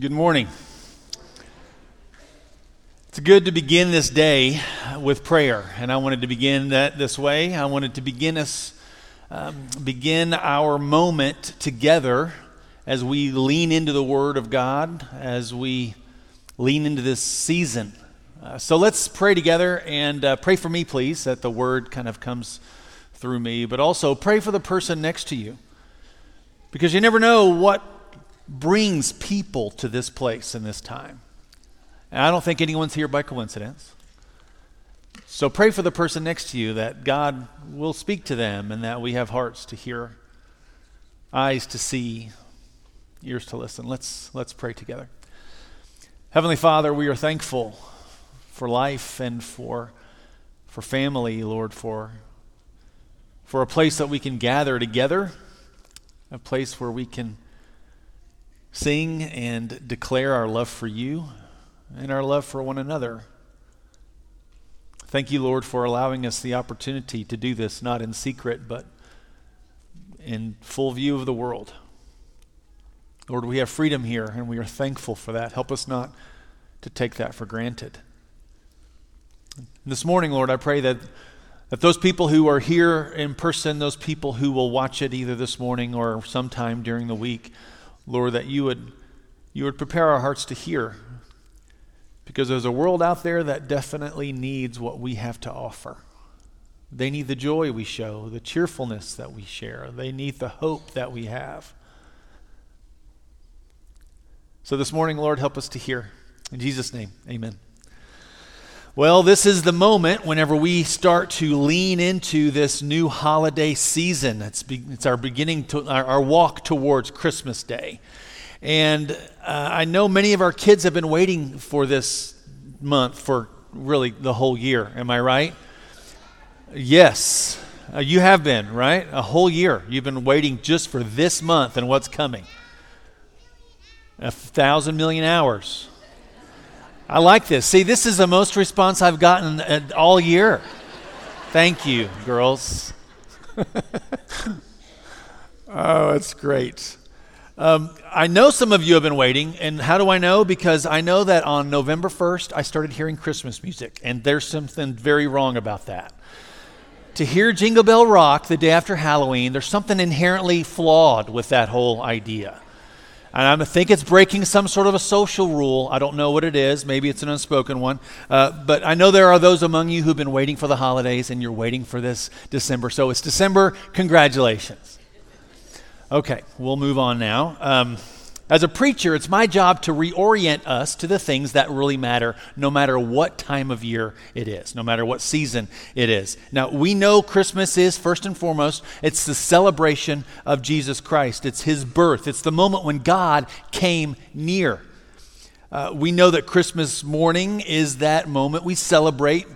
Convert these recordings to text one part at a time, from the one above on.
Good morning. It's good to begin this day with prayer, and I wanted to begin that this way. I wanted to begin us um, begin our moment together as we lean into the Word of God, as we lean into this season. Uh, so let's pray together and uh, pray for me, please, that the Word kind of comes through me, but also pray for the person next to you, because you never know what brings people to this place in this time. And I don't think anyone's here by coincidence. So pray for the person next to you that God will speak to them and that we have hearts to hear, eyes to see, ears to listen. Let's, let's pray together. Heavenly Father, we are thankful for life and for, for family, Lord, for, for a place that we can gather together, a place where we can sing and declare our love for you and our love for one another. Thank you, Lord, for allowing us the opportunity to do this, not in secret, but in full view of the world. Lord, we have freedom here, and we are thankful for that. Help us not to take that for granted. This morning, Lord, I pray that, that those people who are here in person, those people who will watch it either this morning or sometime during the week, Lord, that you would, you would prepare our hearts to hear. Because there's a world out there that definitely needs what we have to offer. They need the joy we show, the cheerfulness that we share. They need the hope that we have. So this morning, Lord, help us to hear. In Jesus' name, amen. Well, this is the moment whenever we start to lean into this new holiday season. It's, be, it's our beginning to our, our, walk towards Christmas Day. And uh, I know many of our kids have been waiting for this month for really the whole year. Am I right? Yes, uh, you have been, right? A whole year. You've been waiting just for this month and what's coming. A thousand million hours. I like this. See, this is the most response I've gotten all year. Thank you, girls. oh, it's great. Um, I know some of you have been waiting, and how do I know? Because I know that on November 1st, I started hearing Christmas music, and there's something very wrong about that. To hear Jingle Bell Rock the day after Halloween, there's something inherently flawed with that whole idea. And I think it's breaking some sort of a social rule. I don't know what it is. Maybe it's an unspoken one. Uh, but I know there are those among you who've been waiting for the holidays and you're waiting for this December. So it's December. Congratulations. Okay, we'll move on now. Um, as a preacher, it's my job to reorient us to the things that really matter, no matter what time of year it is, no matter what season it is. Now, we know Christmas is, first and foremost, it's the celebration of Jesus Christ. It's his birth, it's the moment when God came near. Uh, we know that Christmas morning is that moment we celebrate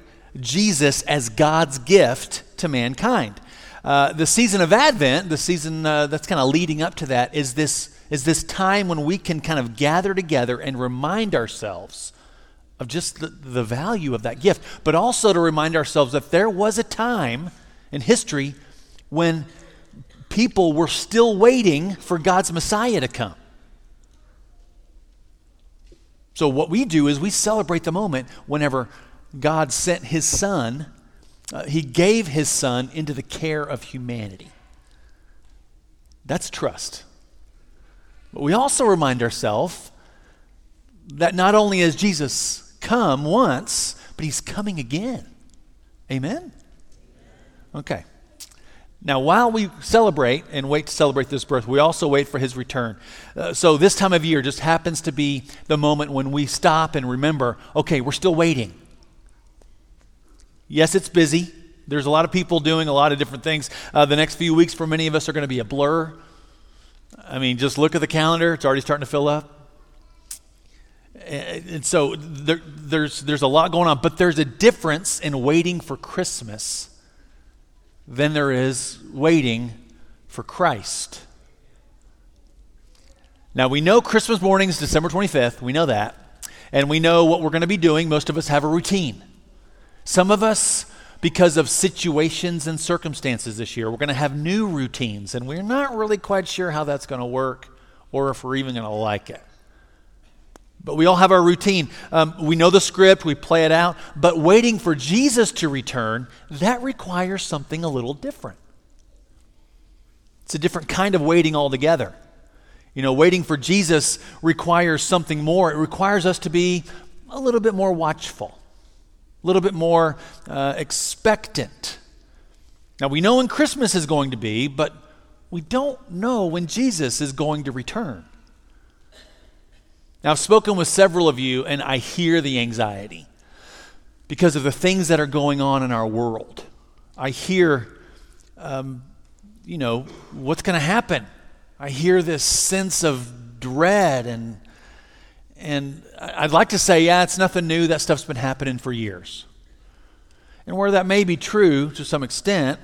Jesus as God's gift to mankind. Uh, the season of Advent, the season uh, that's kind of leading up to that, is this is this time when we can kind of gather together and remind ourselves of just the, the value of that gift, but also to remind ourselves that there was a time in history when people were still waiting for God's Messiah to come. So, what we do is we celebrate the moment whenever God sent his son, uh, he gave his son into the care of humanity. That's trust. But we also remind ourselves that not only has Jesus come once, but he's coming again. Amen? Okay. Now, while we celebrate and wait to celebrate this birth, we also wait for his return. Uh, so, this time of year just happens to be the moment when we stop and remember okay, we're still waiting. Yes, it's busy. There's a lot of people doing a lot of different things. Uh, the next few weeks for many of us are going to be a blur. I mean, just look at the calendar, it's already starting to fill up. And so there, there's, there's a lot going on, but there's a difference in waiting for Christmas than there is waiting for Christ. Now, we know Christmas morning is December 25th. We know that. And we know what we're going to be doing. Most of us have a routine. Some of us because of situations and circumstances this year. We're going to have new routines, and we're not really quite sure how that's going to work or if we're even going to like it. But we all have our routine. Um, we know the script, we play it out. But waiting for Jesus to return, that requires something a little different. It's a different kind of waiting altogether. You know, waiting for Jesus requires something more. It requires us to be a little bit more watchful, a little bit more uh, expectant. Now, we know when Christmas is going to be, but we don't know when Jesus is going to return. Now, I've spoken with several of you, and I hear the anxiety because of the things that are going on in our world. I hear, um, you know, what's going to happen. I hear this sense of dread, and, and I'd like to say, yeah, it's nothing new. That stuff's been happening for years. And where that may be true to some extent,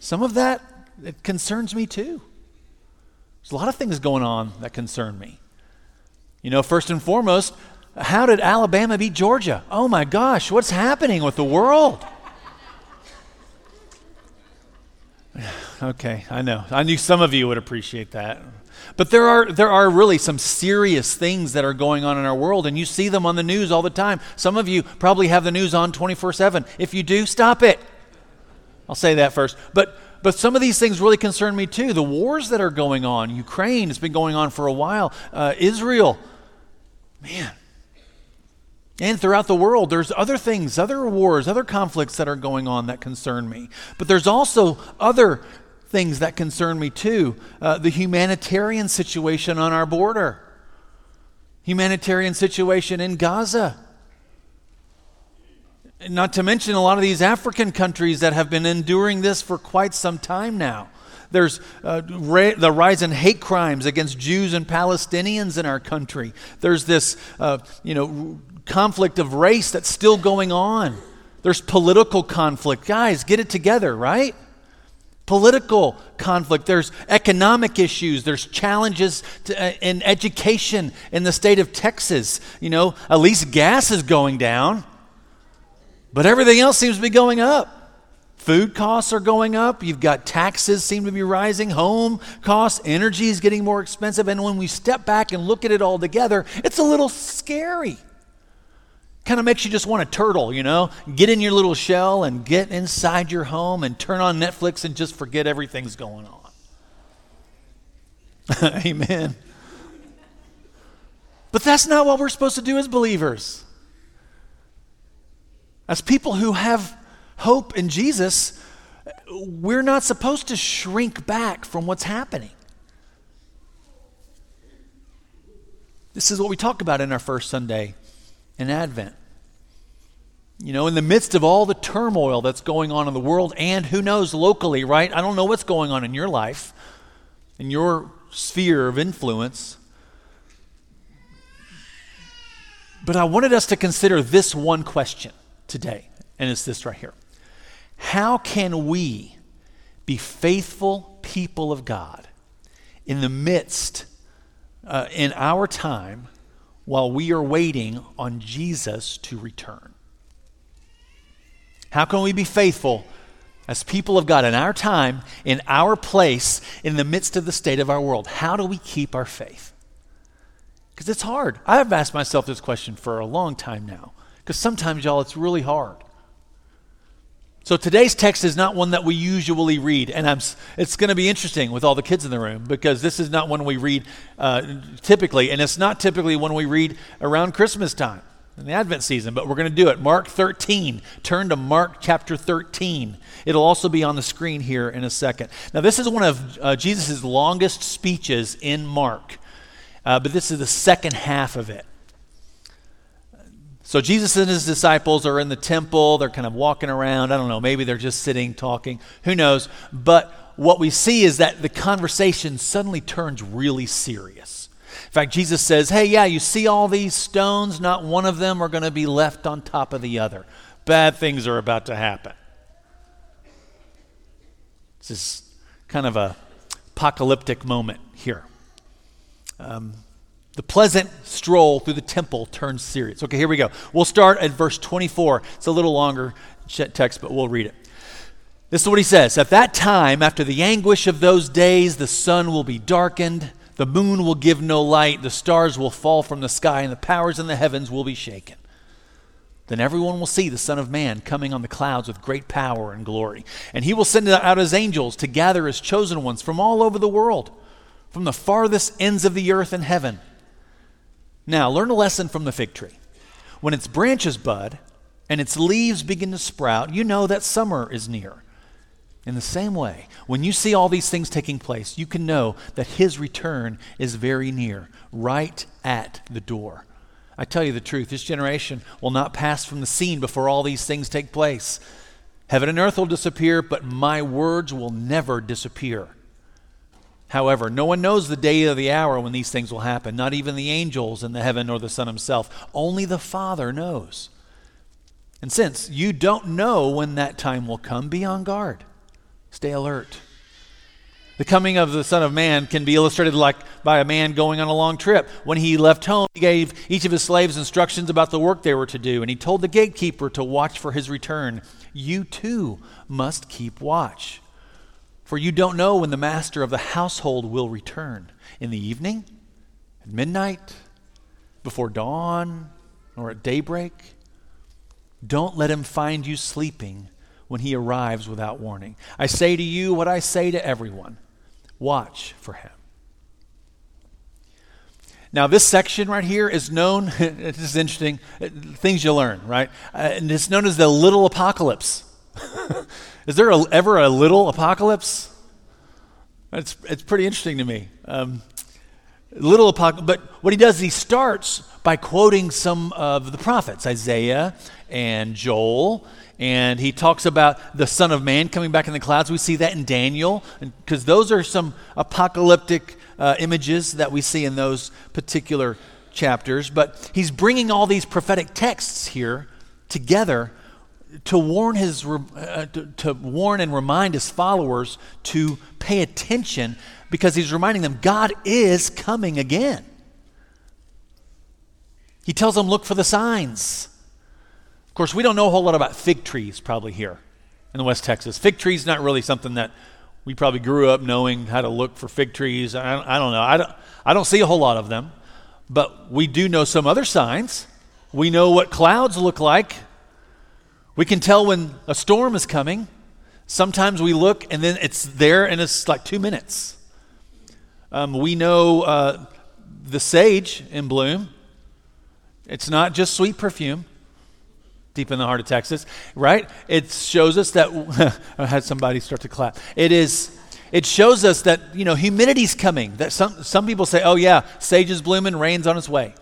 some of that it concerns me too. There's a lot of things going on that concern me. You know, first and foremost, how did Alabama beat Georgia? Oh my gosh, what's happening with the world? okay, I know. I knew some of you would appreciate that. But there are, there are really some serious things that are going on in our world, and you see them on the news all the time. Some of you probably have the news on 24 7. If you do, stop it. I'll say that first. But but some of these things really concern me too. The wars that are going on, Ukraine has been going on for a while, uh, Israel, man. And throughout the world, there's other things, other wars, other conflicts that are going on that concern me. But there's also other things that concern me too. Uh, the humanitarian situation on our border, humanitarian situation in Gaza. Not to mention a lot of these African countries that have been enduring this for quite some time now. There's uh, ra- the rise in hate crimes against Jews and Palestinians in our country. There's this, uh, you know, conflict of race that's still going on. There's political conflict. Guys, get it together, right? Political conflict. There's economic issues. There's challenges to, uh, in education in the state of Texas. You know, at least gas is going down. But everything else seems to be going up. Food costs are going up. You've got taxes seem to be rising. Home costs, energy is getting more expensive. And when we step back and look at it all together, it's a little scary. Kind of makes you just want to turtle, you know? Get in your little shell and get inside your home and turn on Netflix and just forget everything's going on. Amen. But that's not what we're supposed to do as believers. As people who have hope in Jesus, we're not supposed to shrink back from what's happening. This is what we talk about in our first Sunday in Advent. You know, in the midst of all the turmoil that's going on in the world and who knows locally, right? I don't know what's going on in your life, in your sphere of influence. But I wanted us to consider this one question today, and it's this right here How can we be faithful people of God in the midst, uh, in our time, while we are waiting on Jesus to return? How can we be faithful as people of God in our time, in our place, in the midst of the state of our world? How do we keep our faith? Because it's hard. I've asked myself this question for a long time now. Because sometimes, y'all, it's really hard. So today's text is not one that we usually read, and I'm, it's going to be interesting with all the kids in the room because this is not one we read uh, typically, and it's not typically one we read around Christmas time in the Advent season, but we're going to do it. Mark 13. Turn to Mark chapter 13. It'll also be on the screen here in a second. Now, this is one of uh, Jesus' longest speeches in Mark, uh, but this is the second half of it. So Jesus and his disciples are in the temple. They're kind of walking around. I don't know. Maybe they're just sitting, talking. Who knows? But what we see is that the conversation suddenly turns really serious. In fact, Jesus says, Hey, yeah, you see all these stones? Not one of them are going to be left on top of the other. Bad things are about to happen. This is kind of a apocalyptic moment here. Um, the pleasant stroll through the temple turns serious. Okay, here we go. We'll start at verse 24. It's a little longer text, but we'll read it. This is what he says At that time, after the anguish of those days, the sun will be darkened The moon will give no light, the stars will fall from the sky, and the powers in the heavens will be shaken. Then everyone will see the Son of Man coming on the clouds with great power and glory. And he will send out his angels to gather his chosen ones from all over the world, from the farthest ends of the earth and heaven. Now, learn a lesson from the fig tree. When its branches bud and its leaves begin to sprout, you know that summer is near. In the same way, when you see all these things taking place, you can know that his return is very near, right at the door. I tell you the truth, this generation will not pass from the scene before all these things take place. Heaven and earth will disappear, but my words will never disappear. However, no one knows the day or the hour when these things will happen, not even the angels in the heaven or the Son himself. Only the Father knows. And since you don't know when that time will come, be on guard. Stay alert. The coming of the Son of Man can be illustrated like by a man going on a long trip. When he left home, he gave each of his slaves instructions about the work they were to do, and he told the gatekeeper to watch for his return. You too must keep watch, for you don't know when the master of the household will return in the evening, at midnight, before dawn, or at daybreak. Don't let him find you sleeping when he arrives without warning. I say to you what I say to everyone watch for him. Now, this section right here is known, this is interesting, things you learn, right? Uh, and it's known as the little apocalypse. is there a, ever a little apocalypse? It's, it's pretty interesting to me. Um, little apocalypse, but what he does is he starts by quoting some of the prophets, Isaiah and Joel, and he talks about the Son of Man coming back in the clouds. We see that in Daniel, because those are some apocalyptic uh, images that we see in those particular chapters. But he's bringing all these prophetic texts here together to warn his uh, to, to warn and remind his followers to pay attention because he's reminding them God is coming again. He tells them look for the signs Of course, we don't know a whole lot about fig trees probably here in West Texas. Fig trees not really something that we probably grew up knowing how to look for fig trees. I, I don't know. I don't, I don't see a whole lot of them, but we do know some other signs. We know what clouds look like. We can tell when a storm is coming. Sometimes we look and then it's there and it's like two minutes. Um, we know uh, the sage in bloom. It's not just sweet perfume deep in the heart of Texas, right? It shows us that I had somebody start to clap. It is it shows us that, you know, humidity's coming. That some some people say, "Oh yeah, sage is blooming, rain's on its way."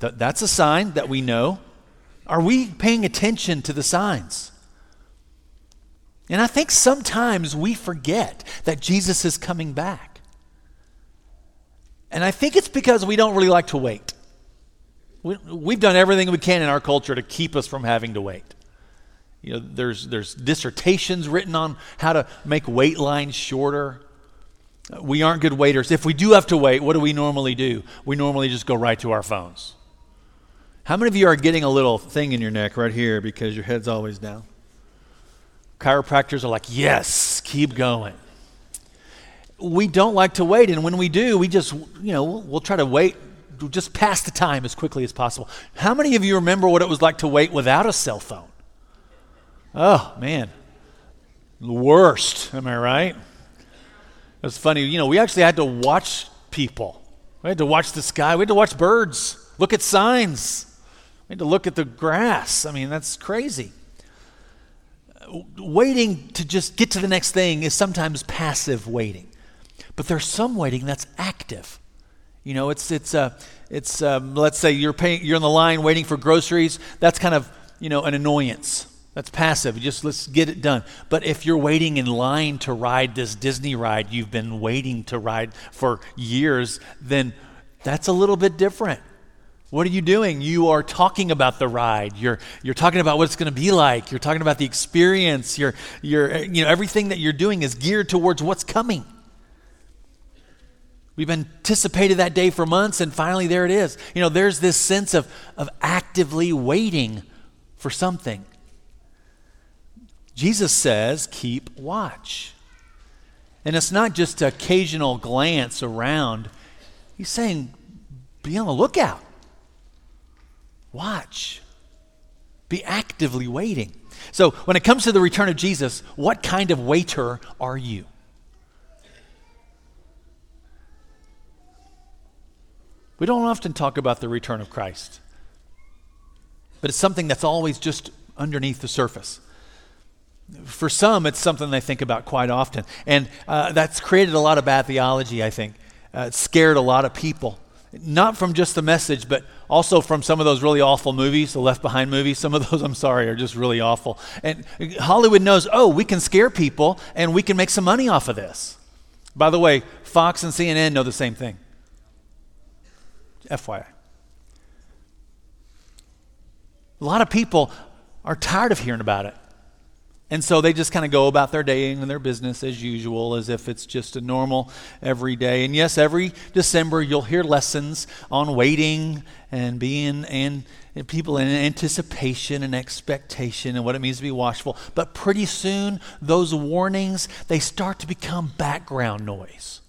Th- that's a sign that we know. Are we paying attention to the signs? And I think sometimes we forget that Jesus is coming back. And I think it's because we don't really like to wait. We, have done everything we can in our culture to keep us from having to wait. You know, there's, there's dissertations written on how to make wait lines shorter. We aren't good waiters. If we do have to wait, what do we normally do? We normally just go right to our phones. How many of you are getting a little thing in your neck right here because your head's always down? Chiropractors are like, yes, keep going. We don't like to wait, and when we do, we just, you know, we'll, try to wait just pass the time as quickly as possible. How many of you remember what it was like to wait without a cell phone? Oh, man. The worst, am I right? It's funny, you know, we actually had to watch people. We had to watch the sky. We had to watch birds, look at signs. We had to look at the grass. I mean, that's crazy. Waiting to just get to the next thing is sometimes passive waiting. But there's some waiting that's active. You know, it's it's uh, it's um, let's say you're paying, you're in the line waiting for groceries. That's kind of you know an annoyance. That's passive. Just let's get it done. But if you're waiting in line to ride this Disney ride you've been waiting to ride for years, then that's a little bit different. What are you doing? You are talking about the ride. You're, you're talking about what it's going to be like. You're talking about the experience. You're, you're, you know, everything that you're doing is geared towards what's coming. We've anticipated that day for months, and finally there it is. You know, there's this sense of, of actively waiting for something. Jesus says, keep watch. And it's not just an occasional glance around. He's saying, be on the lookout. Watch. Be actively waiting. So, when it comes to the return of Jesus, what kind of waiter are you? We don't often talk about the return of Christ, but it's something that's always just underneath the surface. For some, it's something they think about quite often. And uh, that's created a lot of bad theology, I think. Uh, it scared a lot of people. Not from just the message, but also from some of those really awful movies, the Left Behind movies. Some of those, I'm sorry, are just really awful. And Hollywood knows, oh, we can scare people and we can make some money off of this. By the way, Fox and CNN know the same thing. FYI. A lot of people are tired of hearing about it. And so they just kind of go about their day and their business as usual, as if it's just a normal every day. And yes, every December you'll hear lessons on waiting and being and, and people in anticipation and expectation and what it means to be watchful. But pretty soon those warnings they start to become background noise.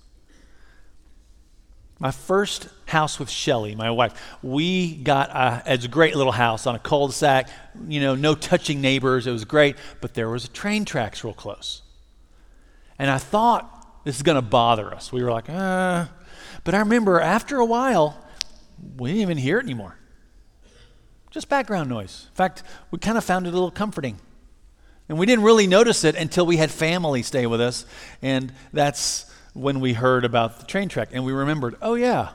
My first house with Shelly, my wife, we got a, it's a great little house on a cul-de-sac, you know, no touching neighbors. It was great, but there was train tracks real close. And I thought this is going to bother us. We were like, uh, but I remember after a while, we didn't even hear it anymore. Just background noise. In fact, we kind of found it a little comforting. And we didn't really notice it until we had family stay with us. And that's when we heard about the train track and we remembered, oh, yeah.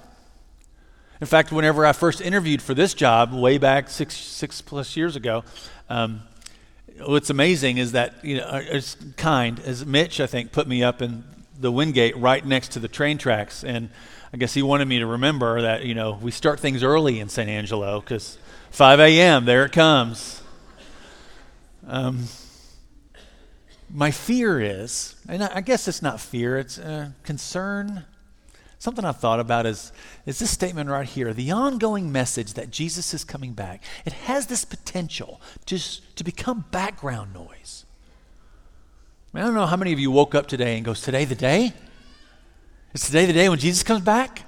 In fact, whenever I first interviewed for this job, way back six, six plus years ago, um, what's amazing is that, you know, uh, it's kind, as Mitch, I think, put me up in the Wingate right next to the train tracks. And I guess he wanted me to remember that, you know, we start things early in San Angelo because 5 a.m., there it comes. Um, my fear is, and I guess it's not fear, it's uh, concern. Something I've thought about is, is this statement right here. The ongoing message that Jesus is coming back, it has this potential just to become background noise. I, mean, I don't know how many of you woke up today and goes, Today the day? Is today the day when Jesus comes back?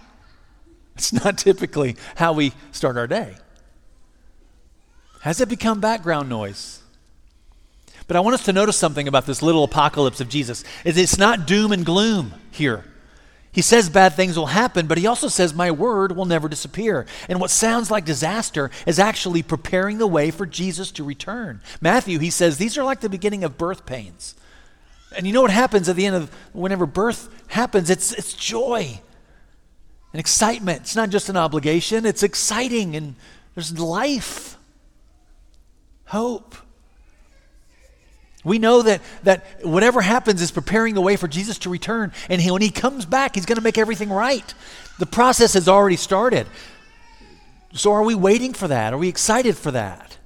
It's not typically how we start our day. Has it become background noise? But I want us to notice something about this little apocalypse of Jesus. It's not doom and gloom here. He says bad things will happen, but he also says, My word will never disappear. And what sounds like disaster is actually preparing the way for Jesus to return. Matthew, he says, These are like the beginning of birth pains. And you know what happens at the end of whenever birth happens? It's, it's joy and excitement. It's not just an obligation, it's exciting and there's life, hope. We know that, that whatever happens is preparing the way for Jesus to return. And he, when he comes back, he's going to make everything right. The process has already started. So are we waiting for that? Are we excited for that?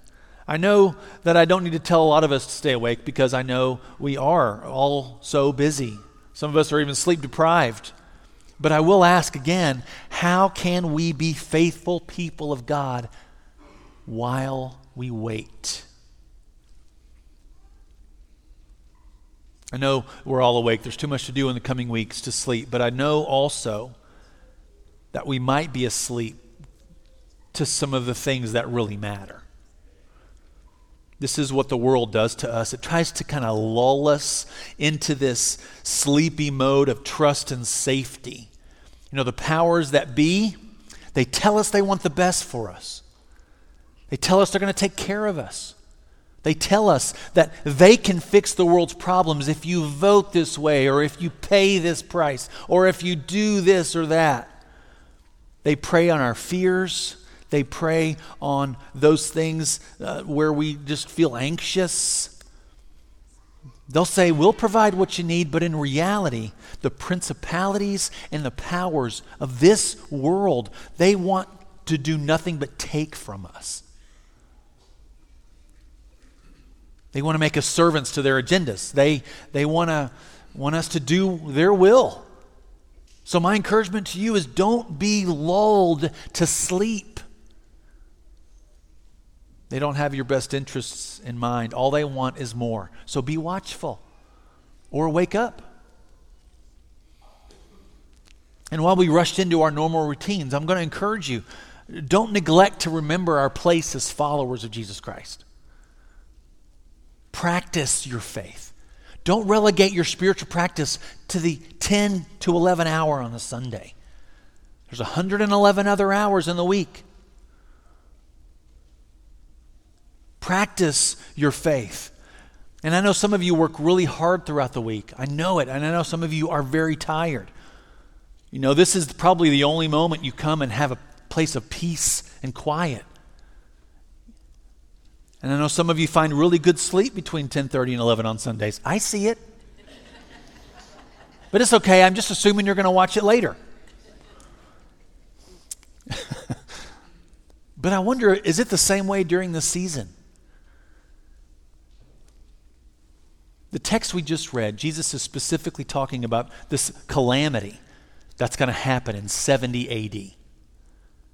I know that I don't need to tell a lot of us to stay awake because I know we are all so busy. Some of us are even sleep deprived. But I will ask again how can we be faithful people of God while we wait? I know we're all awake. There's too much to do in the coming weeks to sleep, but I know also that we might be asleep to some of the things that really matter. This is what the world does to us. It tries to kind of lull us into this sleepy mode of trust and safety. You know, the powers that be, they tell us they want the best for us. They tell us they're going to take care of us. They tell us that they can fix the world's problems if you vote this way, or if you pay this price, or if you do this or that. They prey on our fears. They prey on those things uh, where we just feel anxious. They'll say, We'll provide what you need, but in reality, the principalities and the powers of this world, they want to do nothing but take from us. They want to make us servants to their agendas. They, they want, to, want us to do their will. So, my encouragement to you is don't be lulled to sleep. They don't have your best interests in mind. All they want is more. So, be watchful or wake up. And while we rushed into our normal routines, I'm going to encourage you don't neglect to remember our place as followers of Jesus Christ. Practice your faith. Don't relegate your spiritual practice to the 10 to 11 hour on a Sunday. There's 111 other hours in the week. Practice your faith. And I know some of you work really hard throughout the week. I know it. And I know some of you are very tired. You know, this is probably the only moment you come and have a place of peace and quiet. And I know some of you find really good sleep between 10:30 and 11 on Sundays. I see it. But it's okay. I'm just assuming you're going to watch it later. but I wonder is it the same way during the season? The text we just read, Jesus is specifically talking about this calamity that's going to happen in 70 AD.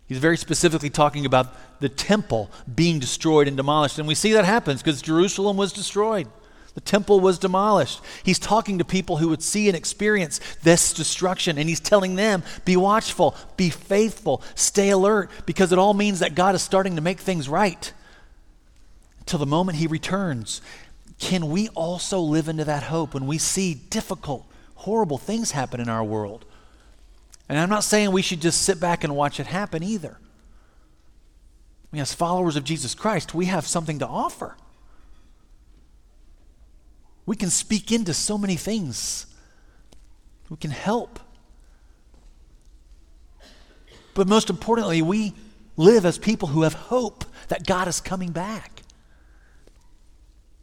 He's very specifically talking about the temple being destroyed and demolished. And we see that happens because Jerusalem was destroyed. The temple was demolished. He's talking to people who would see and experience this destruction, and he's telling them be watchful, be faithful, stay alert, because it all means that God is starting to make things right till the moment he returns. Can we also live into that hope when we see difficult, horrible things happen in our world? And I'm not saying we should just sit back and watch it happen either. I mean, as followers of Jesus Christ, we have something to offer. We can speak into so many things, we can help. But most importantly, we live as people who have hope that God is coming back.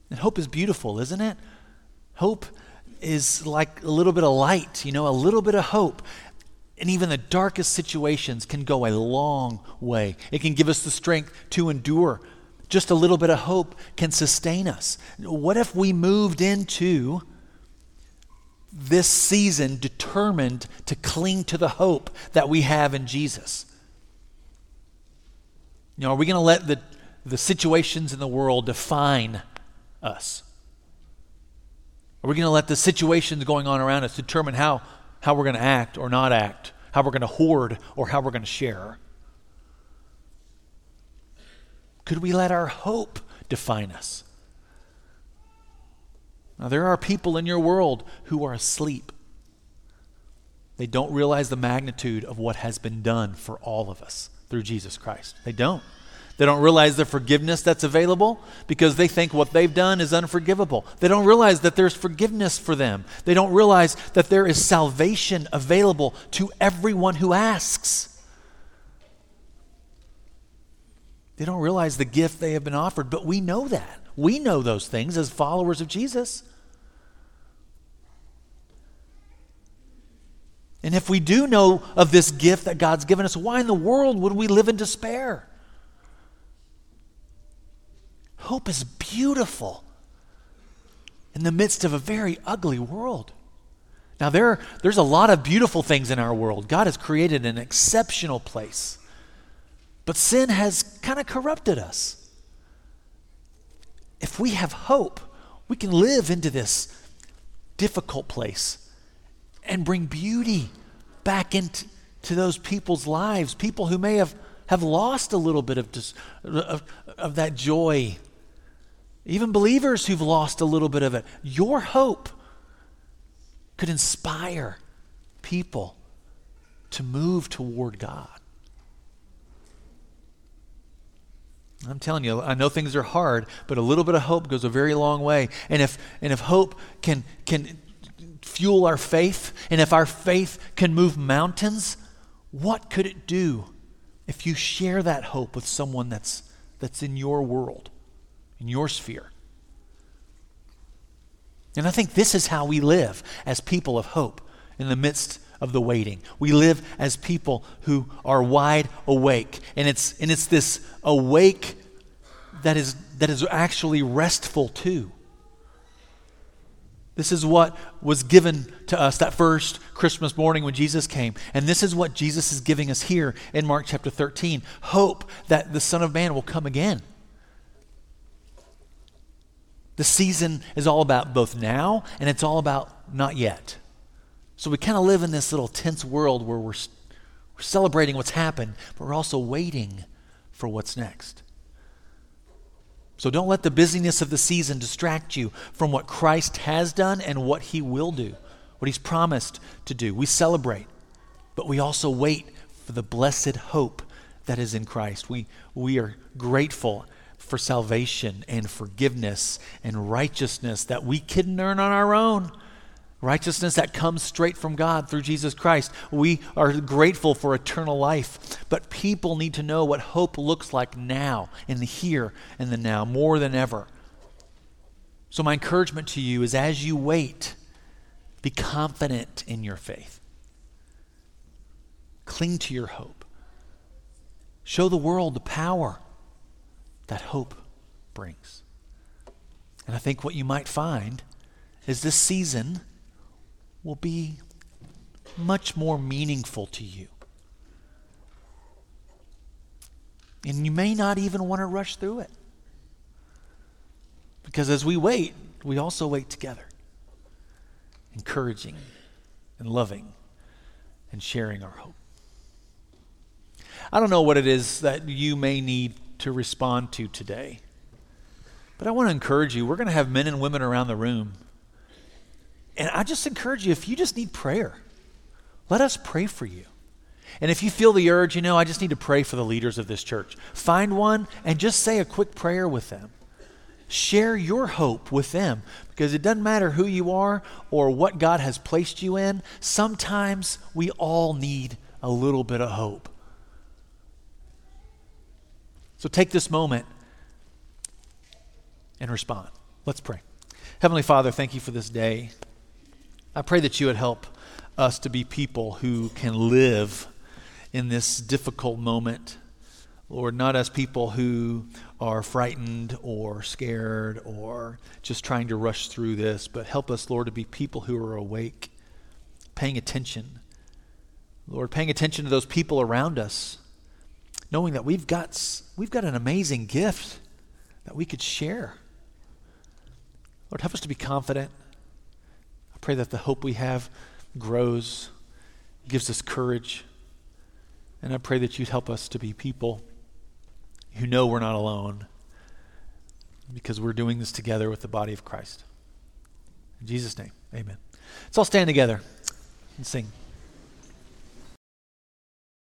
And hope is beautiful, isn't it? Hope is like a little bit of light, you know, a little bit of hope and even the darkest situations can go a long way. It can give us the strength to endure. Just a little bit of hope can sustain us. What if we moved into this season determined to cling to the hope that we have in Jesus? You know, are we going to let the, the situations in the world define us? Are we going to let the situations going on around us determine how, how we're going to act or not act? How we're going to hoard, or how we're going to share? Could we let our hope define us? Now, there are people in your world who are asleep. They don't realize the magnitude of what has been done for all of us through Jesus Christ. They don't. They don't realize the forgiveness that's available because they think what they've done is unforgivable. They don't realize that there's forgiveness for them. They don't realize that there is salvation available to everyone who asks. They don't realize the gift they have been offered, but we know that. We know those things as followers of Jesus. And if we do know of this gift that God's given us, why in the world would we live in despair? Hope is beautiful in the midst of a very ugly world. Now, there, there's a lot of beautiful things in our world. God has created an exceptional place. But sin has kind of corrupted us. If we have hope, we can live into this difficult place and bring beauty back into those people's lives, people who may have, have lost a little bit of, of, of that joy even believers who've lost a little bit of it. Your hope could inspire people to move toward God. I'm telling you, I know things are hard, but a little bit of hope goes a very long way. And if, and if hope can, can fuel our faith, and if our faith can move mountains, what could it do if you share that hope with someone that's, that's in your world? In your sphere. And I think this is how we live as people of hope in the midst of the waiting. We live as people who are wide awake. And it's, and it's this awake that is, that is actually restful too. This is what was given to us that first Christmas morning when Jesus came. And this is what Jesus is giving us here in Mark chapter 13 hope that the Son of Man will come again. The season is all about both now and it's all about not yet. So we kind of live in this little tense world where we're, we're celebrating what's happened, but we're also waiting for what's next. So don't let the busyness of the season distract you from what Christ has done and what he will do, what he's promised to do. We celebrate, but we also wait for the blessed hope that is in Christ. We, we are grateful for salvation and forgiveness and righteousness that we couldn't earn on our own. Righteousness that comes straight from God through Jesus Christ. We are grateful for eternal life. But people need to know what hope looks like now, in the here and the now, more than ever. So, my encouragement to you is as you wait, be confident in your faith. Cling to your hope. Show the world the power that hope brings. And I think what you might find is this season will be much more meaningful to you. And you may not even want to rush through it. Because as we wait, we also wait together, encouraging and loving and sharing our hope. I don't know what it is that you may need to respond to today. But I want to encourage you. We're going to have men and women around the room. And I just encourage you if you just need prayer, let us pray for you. And if you feel the urge, you know, I just need to pray for the leaders of this church, find one and just say a quick prayer with them. Share your hope with them because it doesn't matter who you are or what God has placed you in. Sometimes we all need a little bit of hope. So take this moment and respond. Let's pray. Heavenly Father, thank you for this day. I pray that you would help us to be people who can live in this difficult moment. Lord, not as people who are frightened or scared or just trying to rush through this, but help us, Lord, to be people who are awake, paying attention. Lord, paying attention to those people around us knowing that we've got, we've got an amazing gift that we could share. Lord, help us to be confident. I pray that the hope we have grows, gives us courage. And I pray that you'd help us to be people who know we're not alone because we're doing this together with the body of Christ. In Jesus' name, amen. Let's all stand together and sing.